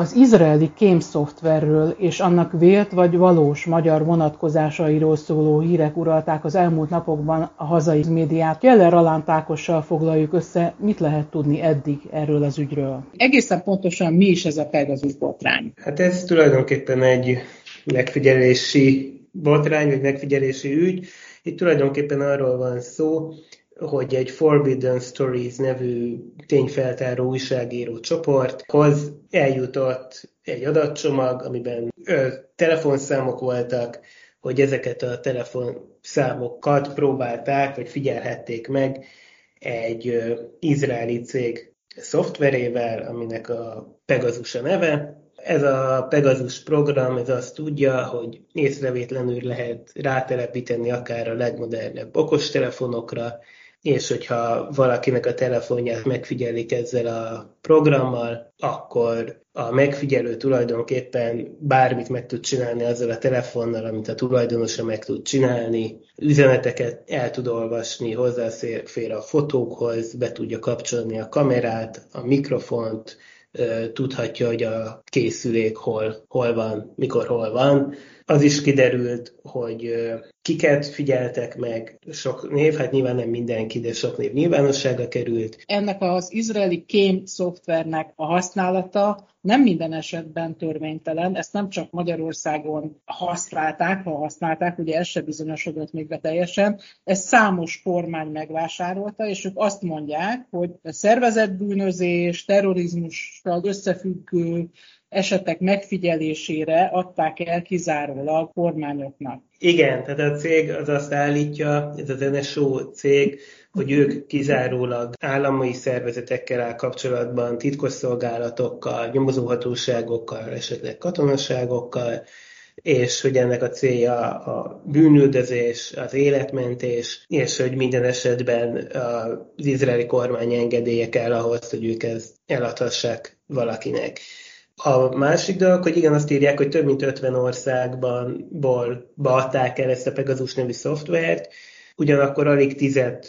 Az izraeli kém szoftverről és annak vélt vagy valós magyar vonatkozásairól szóló hírek uralták az elmúlt napokban a hazai médiát. Jeller Alán Tákossal foglaljuk össze, mit lehet tudni eddig erről az ügyről. Egészen pontosan mi is ez a Pegasus botrány? Hát ez tulajdonképpen egy megfigyelési botrány, vagy megfigyelési ügy. Itt tulajdonképpen arról van szó, hogy egy Forbidden Stories nevű tényfeltáró újságíró csoporthoz eljutott egy adatcsomag, amiben ö, telefonszámok voltak, hogy ezeket a telefonszámokat próbálták, vagy figyelhették meg egy ö, izraeli cég szoftverével, aminek a Pegasus a neve. Ez a Pegasus program, ez azt tudja, hogy észrevétlenül lehet rátelepíteni akár a legmodernebb okostelefonokra, és hogyha valakinek a telefonját megfigyelik ezzel a programmal, akkor a megfigyelő tulajdonképpen bármit meg tud csinálni azzal a telefonnal, amit a tulajdonosa meg tud csinálni, üzeneteket el tud olvasni, hozzáfér a fotókhoz, be tudja kapcsolni a kamerát, a mikrofont, tudhatja, hogy a készülék hol, hol van, mikor hol van. Az is kiderült, hogy kiket figyeltek meg, sok név, hát nyilván nem mindenki, de sok név nyilvánossága került. Ennek az izraeli kém szoftvernek a használata nem minden esetben törvénytelen, ezt nem csak Magyarországon használták, ha használták, ugye ez se bizonyosodott még be teljesen, ezt számos kormány megvásárolta, és ők azt mondják, hogy szervezetbűnözés, terrorizmussal összefüggő esetek megfigyelésére adták el kizárólag kormányoknak. Igen, tehát a cég az azt állítja, ez az NSO cég, hogy ők kizárólag állami szervezetekkel áll kapcsolatban, titkosszolgálatokkal, nyomozóhatóságokkal, esetleg katonaságokkal, és hogy ennek a célja a bűnüldözés, az életmentés, és hogy minden esetben az izraeli kormány engedélye kell ahhoz, hogy ők ezt eladhassák valakinek. A másik dolog, hogy igen, azt írják, hogy több mint 50 országban ból beadták el ezt a Pegasus nevű szoftvert, ugyanakkor alig tized,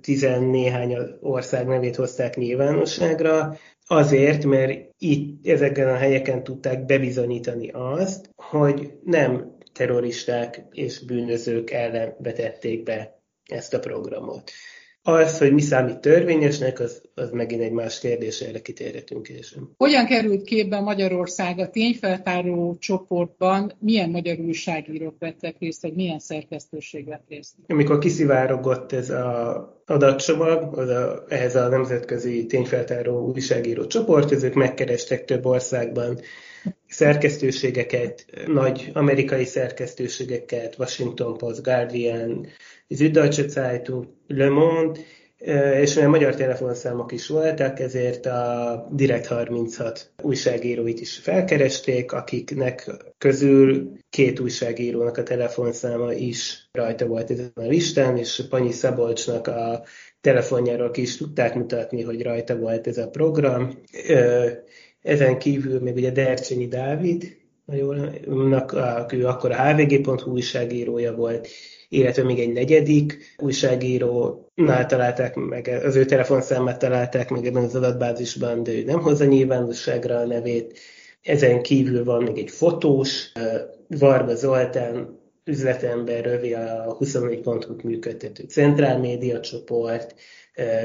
tizennéhány ország nevét hozták nyilvánosságra, azért, mert itt ezeken a helyeken tudták bebizonyítani azt, hogy nem terroristák és bűnözők ellen vetették be ezt a programot. Az, hogy mi számít törvényesnek, az, az megint egy más kérdés, erre kitérhetünk később. Hogyan került képbe Magyarország a tényfeltáró csoportban? Milyen magyar újságírók vettek részt, vagy milyen szerkesztőség vett részt? Amikor kiszivárogott ez a adatcsomag, az a, ehhez a nemzetközi tényfeltáró újságíró csoport, ezek megkerestek több országban szerkesztőségeket, nagy amerikai szerkesztőségeket, Washington Post, Guardian, Süddeutsche Zeitung, Le Monde, és olyan magyar telefonszámok is voltak, ezért a Direkt 36 újságíróit is felkeresték, akiknek közül két újságírónak a telefonszáma is rajta volt ezen a listán, és Panyi Szabolcsnak a telefonjáról ki is tudták mutatni, hogy rajta volt ez a program. Ezen kívül még ugye Dercsényi Dávid, jól, ő akkor a hvg.hu újságírója volt, illetve még egy negyedik újságírónál találták meg, az ő telefonszámát találták meg ebben az adatbázisban, de ő nem hozza nyilvánosságra a nevét. Ezen kívül van még egy fotós, Varga Zoltán, üzletember, rövi a 24.hu-t működtető Centrál Média csoport,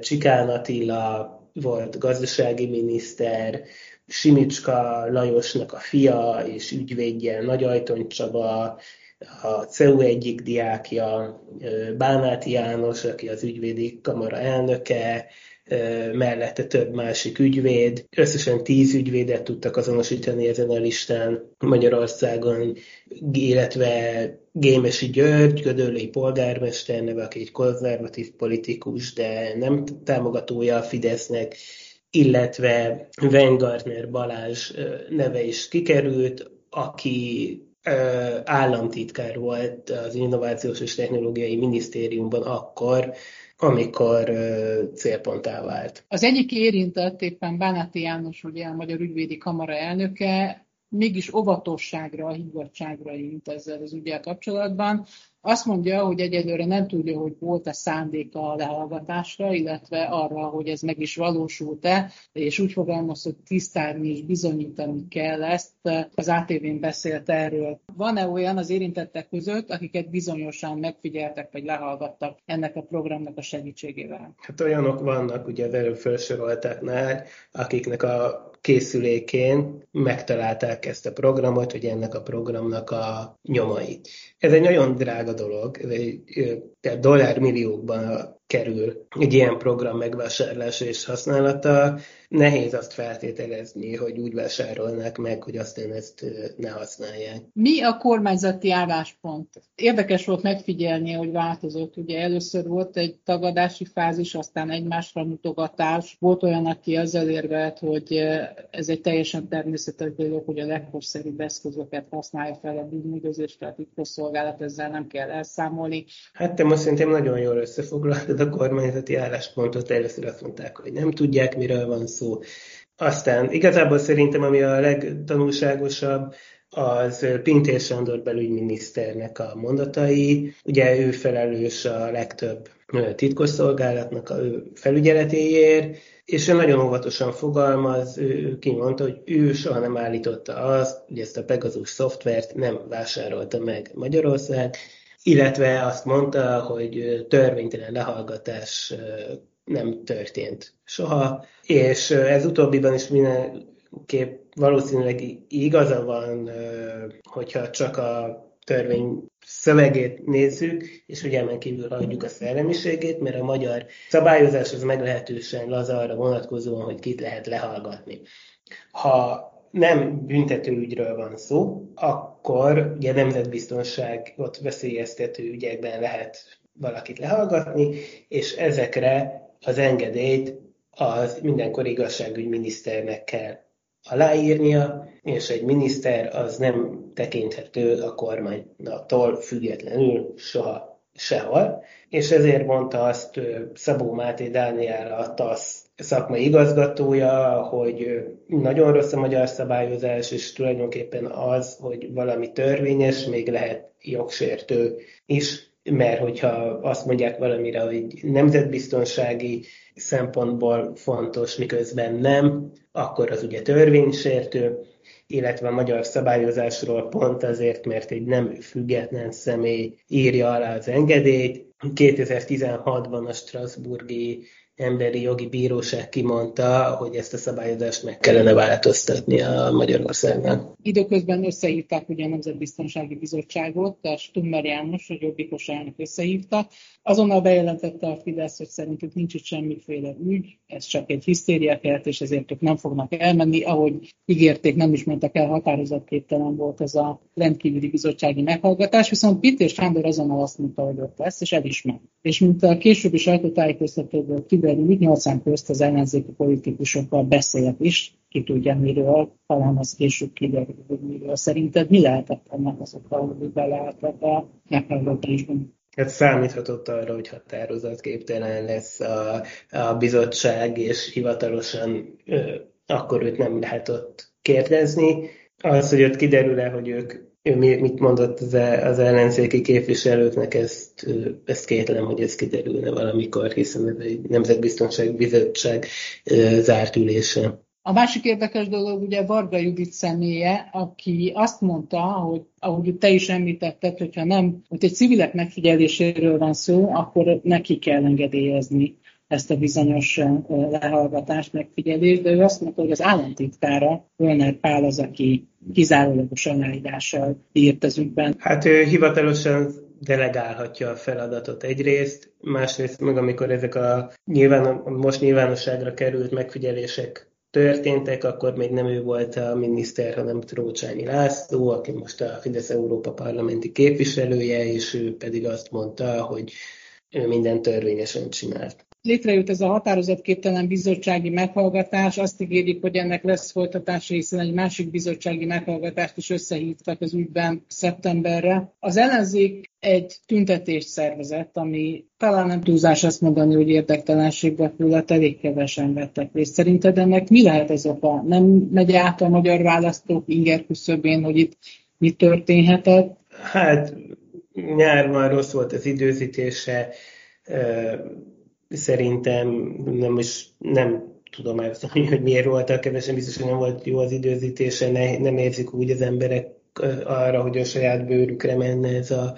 Csikán Attila volt gazdasági miniszter, Simicska Lajosnak a fia és ügyvédje, Nagy Ajtony Csaba, a CEU egyik diákja, Bánáti János, aki az ügyvédi kamara elnöke, mellette több másik ügyvéd. Összesen tíz ügyvédet tudtak azonosítani ezen a listán Magyarországon, illetve Gémesi György, Gödöllői polgármester neve, aki egy konzervatív politikus, de nem támogatója a Fidesznek, illetve Weingartner Balázs neve is kikerült, aki államtitkár volt az Innovációs és Technológiai Minisztériumban akkor, amikor célponttá vált. Az egyik érintett éppen Bánati János, ugye a Magyar Ügyvédi Kamara elnöke, mégis óvatosságra, higgadságra int ezzel az ügyel kapcsolatban. Azt mondja, hogy egyelőre nem tudja, hogy volt-e szándéka a lehallgatásra, illetve arra, hogy ez meg is valósult-e, és úgy fogalmaz, hogy tisztárni és bizonyítani kell ezt. Az ATV-n beszélt erről. Van-e olyan az érintettek között, akiket bizonyosan megfigyeltek vagy lehallgattak ennek a programnak a segítségével? Hát olyanok vannak, ugye előbb felsoroltaknál, akiknek a készülékén megtalálták ezt a programot, vagy ennek a programnak a nyomait. Ez egy nagyon drága dolog, ez egy, tehát dollármilliókban kerül egy ilyen program megvásárlása és használata. Nehéz azt feltételezni, hogy úgy vásárolnák meg, hogy aztán ezt ne használják. Mi a kormányzati álláspont? Érdekes volt megfigyelni, hogy változott. Ugye először volt egy tagadási fázis, aztán egymásra mutogatás. Volt olyan, aki azzal érvelt, hogy ez egy teljesen természetes dolog, hogy a legkorszerűbb eszközöket használja fel a bűnüldözésre, a titkosszolgálat, ezzel nem kell elszámolni. Hát te most szerintem nagyon jól összefoglaltad a kormányzati álláspontot. Először azt mondták, hogy nem tudják, miről van szó. Aztán igazából szerintem, ami a legtanulságosabb, az Pintér Sándor belügyminiszternek a mondatai. Ugye ő felelős a legtöbb titkosszolgálatnak a felügyeletéért, és ő nagyon óvatosan fogalmaz, ő kimondta, hogy ő soha nem állította azt, hogy ezt a Pegasus szoftvert nem vásárolta meg Magyarország, illetve azt mondta, hogy törvénytelen lehallgatás nem történt soha, és ez utóbbiban is mindenképp valószínűleg igaza van, hogyha csak a törvény szövegét nézzük, és ugye emen kívül hagyjuk a szellemiségét, mert a magyar szabályozás az meglehetősen laza arra vonatkozóan, hogy kit lehet lehallgatni. Ha nem büntetőügyről van szó, akkor ugye nemzetbiztonságot veszélyeztető ügyekben lehet valakit lehallgatni, és ezekre az engedélyt az mindenkor igazságügyminiszternek kell aláírnia, és egy miniszter az nem tekinthető a kormánytól függetlenül soha sehol, és ezért mondta azt Szabó Máté Dániel a TASZ szakmai igazgatója, hogy nagyon rossz a magyar szabályozás, és tulajdonképpen az, hogy valami törvényes, még lehet jogsértő is, mert hogyha azt mondják valamire, hogy nemzetbiztonsági szempontból fontos, miközben nem, akkor az ugye törvénysértő, illetve a magyar szabályozásról pont azért, mert egy nem független személy írja alá az engedélyt. 2016-ban a Strasburgi emberi jogi bíróság kimondta, hogy ezt a szabályozást meg kellene változtatni a Magyarországnak. Időközben összehívták ugye a Nemzetbiztonsági Bizottságot, a Stummer János, a jobbikos elnök összehívta. Azonnal bejelentette a Fidesz, hogy szerintük nincs itt semmiféle ügy, ez csak egy hisztériakert, és ezért ők nem fognak elmenni. Ahogy ígérték, nem is mentek el, határozatképtelen volt ez a rendkívüli bizottsági meghallgatás, viszont Péter Sándor azonnal azt mondta, hogy ott lesz, és el is ment. És mint a későbbi sajtótájékoztatóból kiderült, nyolcán közt az ellenzéki politikusokkal beszélt is, ki tudja miről, talán az később kiderül, hogy miről. Szerinted mi lehetett ennek azokkal, hogy beleálltak a meghallgatásban? Hát számíthatott arra, hogy határozatképtelen lesz a, a bizottság, és hivatalosan ö, akkor őt nem lehet ott kérdezni. Az, hogy ott kiderül-e, hogy ők ő mit mondott az, e, az ellenzéki képviselőknek, ezt, ezt kétlem, hogy ez kiderülne valamikor, hiszen ez egy Nemzetbiztonság Bizottság zárt ülése. A másik érdekes dolog ugye Varga Judit személye, aki azt mondta, hogy ahogy te is említetted, hogyha nem, hogy egy civilek megfigyeléséről van szó, akkor neki kell engedélyezni ezt a bizonyos lehallgatást, megfigyelést, de ő azt mondta, hogy az államtitkára, Ölner Pál az, aki kizárólagos aláírással írt az ügyben. Hát ő hivatalosan delegálhatja a feladatot egyrészt, másrészt meg amikor ezek a nyilván, most nyilvánosságra került megfigyelések történtek, akkor még nem ő volt a miniszter, hanem Trócsányi László, aki most a Fidesz Európa parlamenti képviselője, és ő pedig azt mondta, hogy ő minden törvényesen csinált. Létrejött ez a határozatképtelen bizottsági meghallgatás, azt ígérik, hogy ennek lesz folytatása, hiszen egy másik bizottsági meghallgatást is összehívtak az ügyben szeptemberre. Az ellenzék egy tüntetést szervezett, ami talán nem túlzás azt mondani, hogy érdektelenségbe fulladt, elég kevesen vettek részt. Szerinted ennek mi lehet ez oka? Nem megy át a magyar választók inger küszöbén, hogy itt mi történhetett? Hát nyárban rossz volt az időzítése, szerintem nem is nem tudom elszólni, hogy miért voltak kevesen, biztos, hogy nem volt jó az időzítése, ne, nem érzik úgy az emberek arra, hogy a saját bőrükre menne ez a,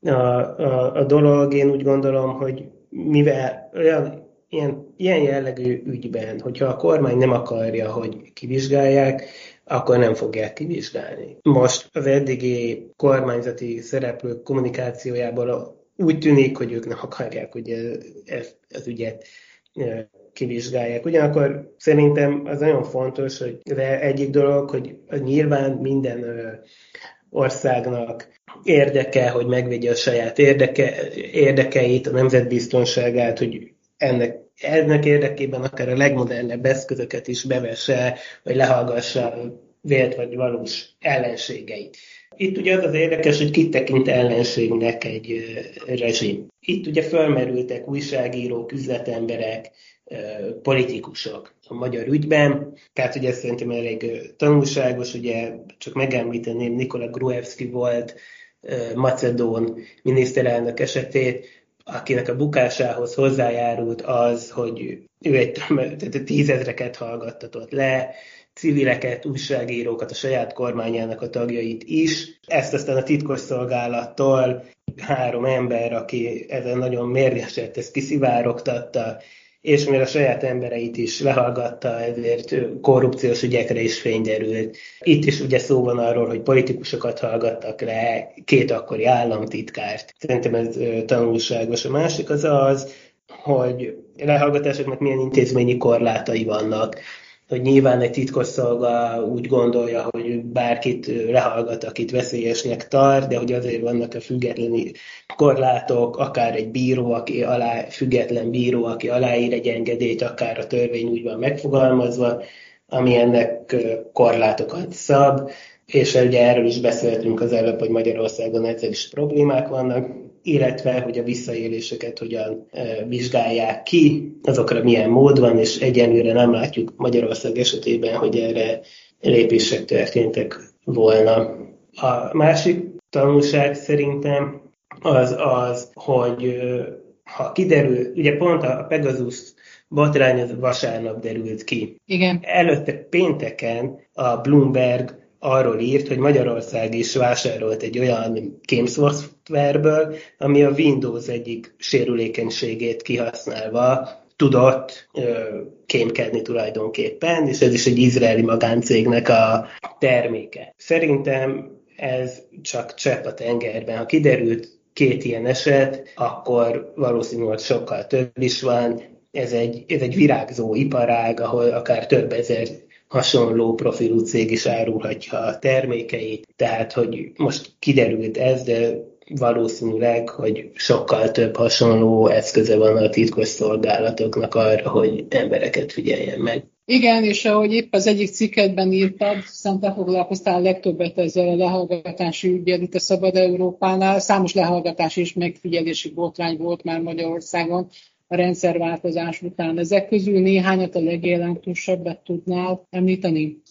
a, a, a dolog. Én úgy gondolom, hogy mivel olyan ilyen, ilyen jellegű ügyben, hogyha a kormány nem akarja, hogy kivizsgálják, akkor nem fogják kivizsgálni. Most az eddigi kormányzati szereplők kommunikációjából úgy tűnik, hogy ők nem akarják, hogy ezt az ügyet kivizsgálják. Ugyanakkor szerintem az nagyon fontos, hogy de egyik dolog, hogy nyilván minden országnak érdeke, hogy megvédje a saját érdeke, érdekeit, a nemzetbiztonságát, hogy ennek, ennek érdekében akár a legmodernebb eszközöket is bevesse, vagy lehallgassa vélt vagy valós ellenségeit. Itt ugye az az érdekes, hogy kit tekint ellenségnek egy rezsim. Itt ugye felmerültek újságírók, üzletemberek, politikusok a magyar ügyben. Tehát ugye szerintem elég tanulságos, ugye csak megemlíteném Nikola Gruevski volt, Macedón miniszterelnök esetét, akinek a bukásához hozzájárult az, hogy ő egy tehát tízezreket hallgattatott le, civileket, újságírókat, a saját kormányának a tagjait is. Ezt aztán a titkosszolgálattól három ember, aki ezen nagyon mérgesett, ezt kiszivárogtatta, és mivel a saját embereit is lehallgatta, ezért korrupciós ügyekre is fényderült. Itt is ugye szó van arról, hogy politikusokat hallgattak le, két akkori államtitkárt. Szerintem ez tanulságos. A másik az az, hogy lehallgatásoknak milyen intézményi korlátai vannak hogy nyilván egy titkosszolga úgy gondolja, hogy bárkit lehallgat, akit veszélyesnek tart, de hogy azért vannak a független korlátok, akár egy bíró, aki alá, független bíró, aki aláír egy engedélyt, akár a törvény úgy van megfogalmazva, ami ennek korlátokat szab, és ugye erről is beszéltünk az előbb, hogy Magyarországon ezzel is problémák vannak, illetve hogy a visszaéléseket hogyan vizsgálják ki, azokra milyen mód van, és egyenlőre nem látjuk Magyarország esetében, hogy erre lépések történtek volna. A másik tanulság szerintem az az, hogy ha kiderül, ugye pont a Pegasus botrány az vasárnap derült ki. Igen. Előtte pénteken a Bloomberg arról írt, hogy Magyarország is vásárolt egy olyan kémszoftverből, ami a Windows egyik sérülékenységét kihasználva tudott ö, kémkedni tulajdonképpen, és ez is egy izraeli magáncégnek a terméke. Szerintem ez csak csepp a tengerben. Ha kiderült két ilyen eset, akkor valószínűleg sokkal több is van. Ez egy, ez egy virágzó iparág, ahol akár több ezer hasonló profilú cég is árulhatja a termékeit, tehát hogy most kiderült ez, de valószínűleg, hogy sokkal több hasonló eszköze van a titkos szolgálatoknak arra, hogy embereket figyeljen meg. Igen, és ahogy épp az egyik cikketben írtad, hiszen te foglalkoztál legtöbbet ezzel a lehallgatási ügyel itt a Szabad Európánál, számos lehallgatás és megfigyelési botrány volt már Magyarországon, a rendszerváltozás után. Ezek közül néhányat a legjelentősebbet tudnál említeni?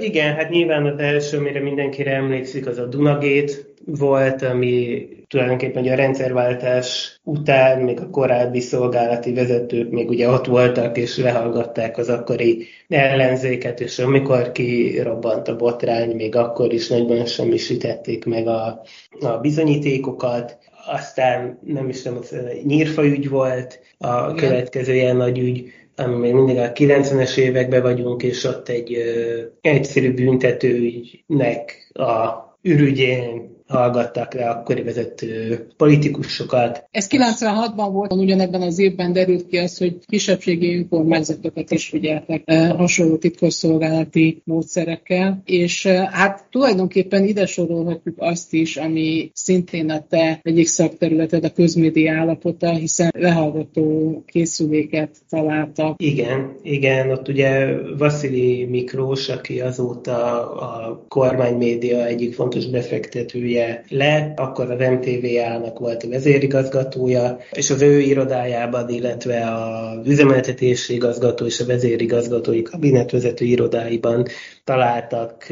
Igen, hát nyilván az első, amire mindenkire emlékszik, az a Dunagét volt, ami tulajdonképpen a rendszerváltás után még a korábbi szolgálati vezetők még ugye ott voltak, és lehallgatták az akkori ellenzéket, és amikor kirobbant a botrány, még akkor is nagyban semmisítették meg a, a bizonyítékokat aztán nem is tudom, nyírfa ügy volt, a következő ilyen nagy ügy, ami még mindig a 90-es években vagyunk, és ott egy ö, egyszerű büntetőügynek a ürügyén hallgattak le akkori vezető politikusokat. Ez 96-ban volt, ugyanebben az évben derült ki az, hogy kisebbségi önkormányzatokat is figyeltek eh, hasonló titkosszolgálati módszerekkel, és eh, hát tulajdonképpen ide sorolhatjuk azt is, ami szintén a te egyik szakterületed a közmédia állapota, hiszen lehallgató készüléket találtak. Igen, igen, ott ugye Vasili Miklós, aki azóta a kormánymédia egyik fontos befektetője lett, akkor az MTV-ának volt a vezérigazgatója, és az ő irodájában, illetve a üzemeltetési igazgató és a vezérigazgatói kabinetvezető irodáiban találtak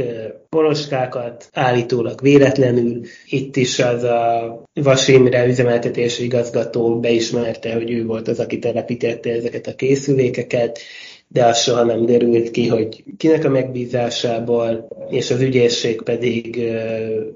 poloskákat, állítólag véletlenül. Itt is az a Vasimre üzemeltetési igazgató beismerte, hogy ő volt az, aki telepítette ezeket a készülékeket, de az soha nem derült ki, hogy kinek a megbízásából, és az ügyészség pedig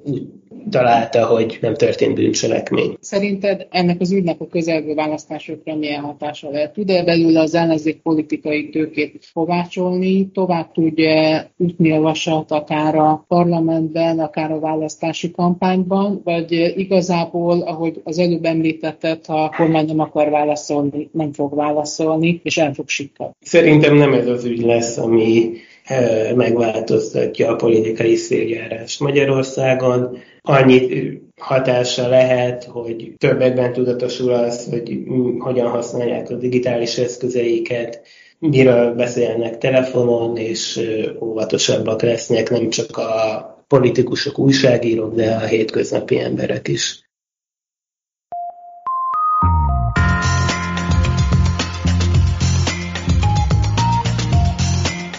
úgy találta, hogy nem történt bűncselekmény. Szerinted ennek az ügynek a közelgő választásokra milyen hatása lehet? Tud-e belőle az ellenzék politikai tőkét fogácsolni, tovább tudja ütni a vasat akár a parlamentben, akár a választási kampányban, vagy igazából, ahogy az előbb említetted, ha a kormány nem akar válaszolni, nem fog válaszolni, és el fog sikkadni? Szerintem nem ez az ügy lesz, ami megváltoztatja a politikai széljárást Magyarországon annyi hatása lehet, hogy többekben tudatosul az, hogy hogyan használják a digitális eszközeiket, miről beszélnek telefonon, és óvatosabbak lesznek nem csak a politikusok, újságírók, de a hétköznapi emberek is.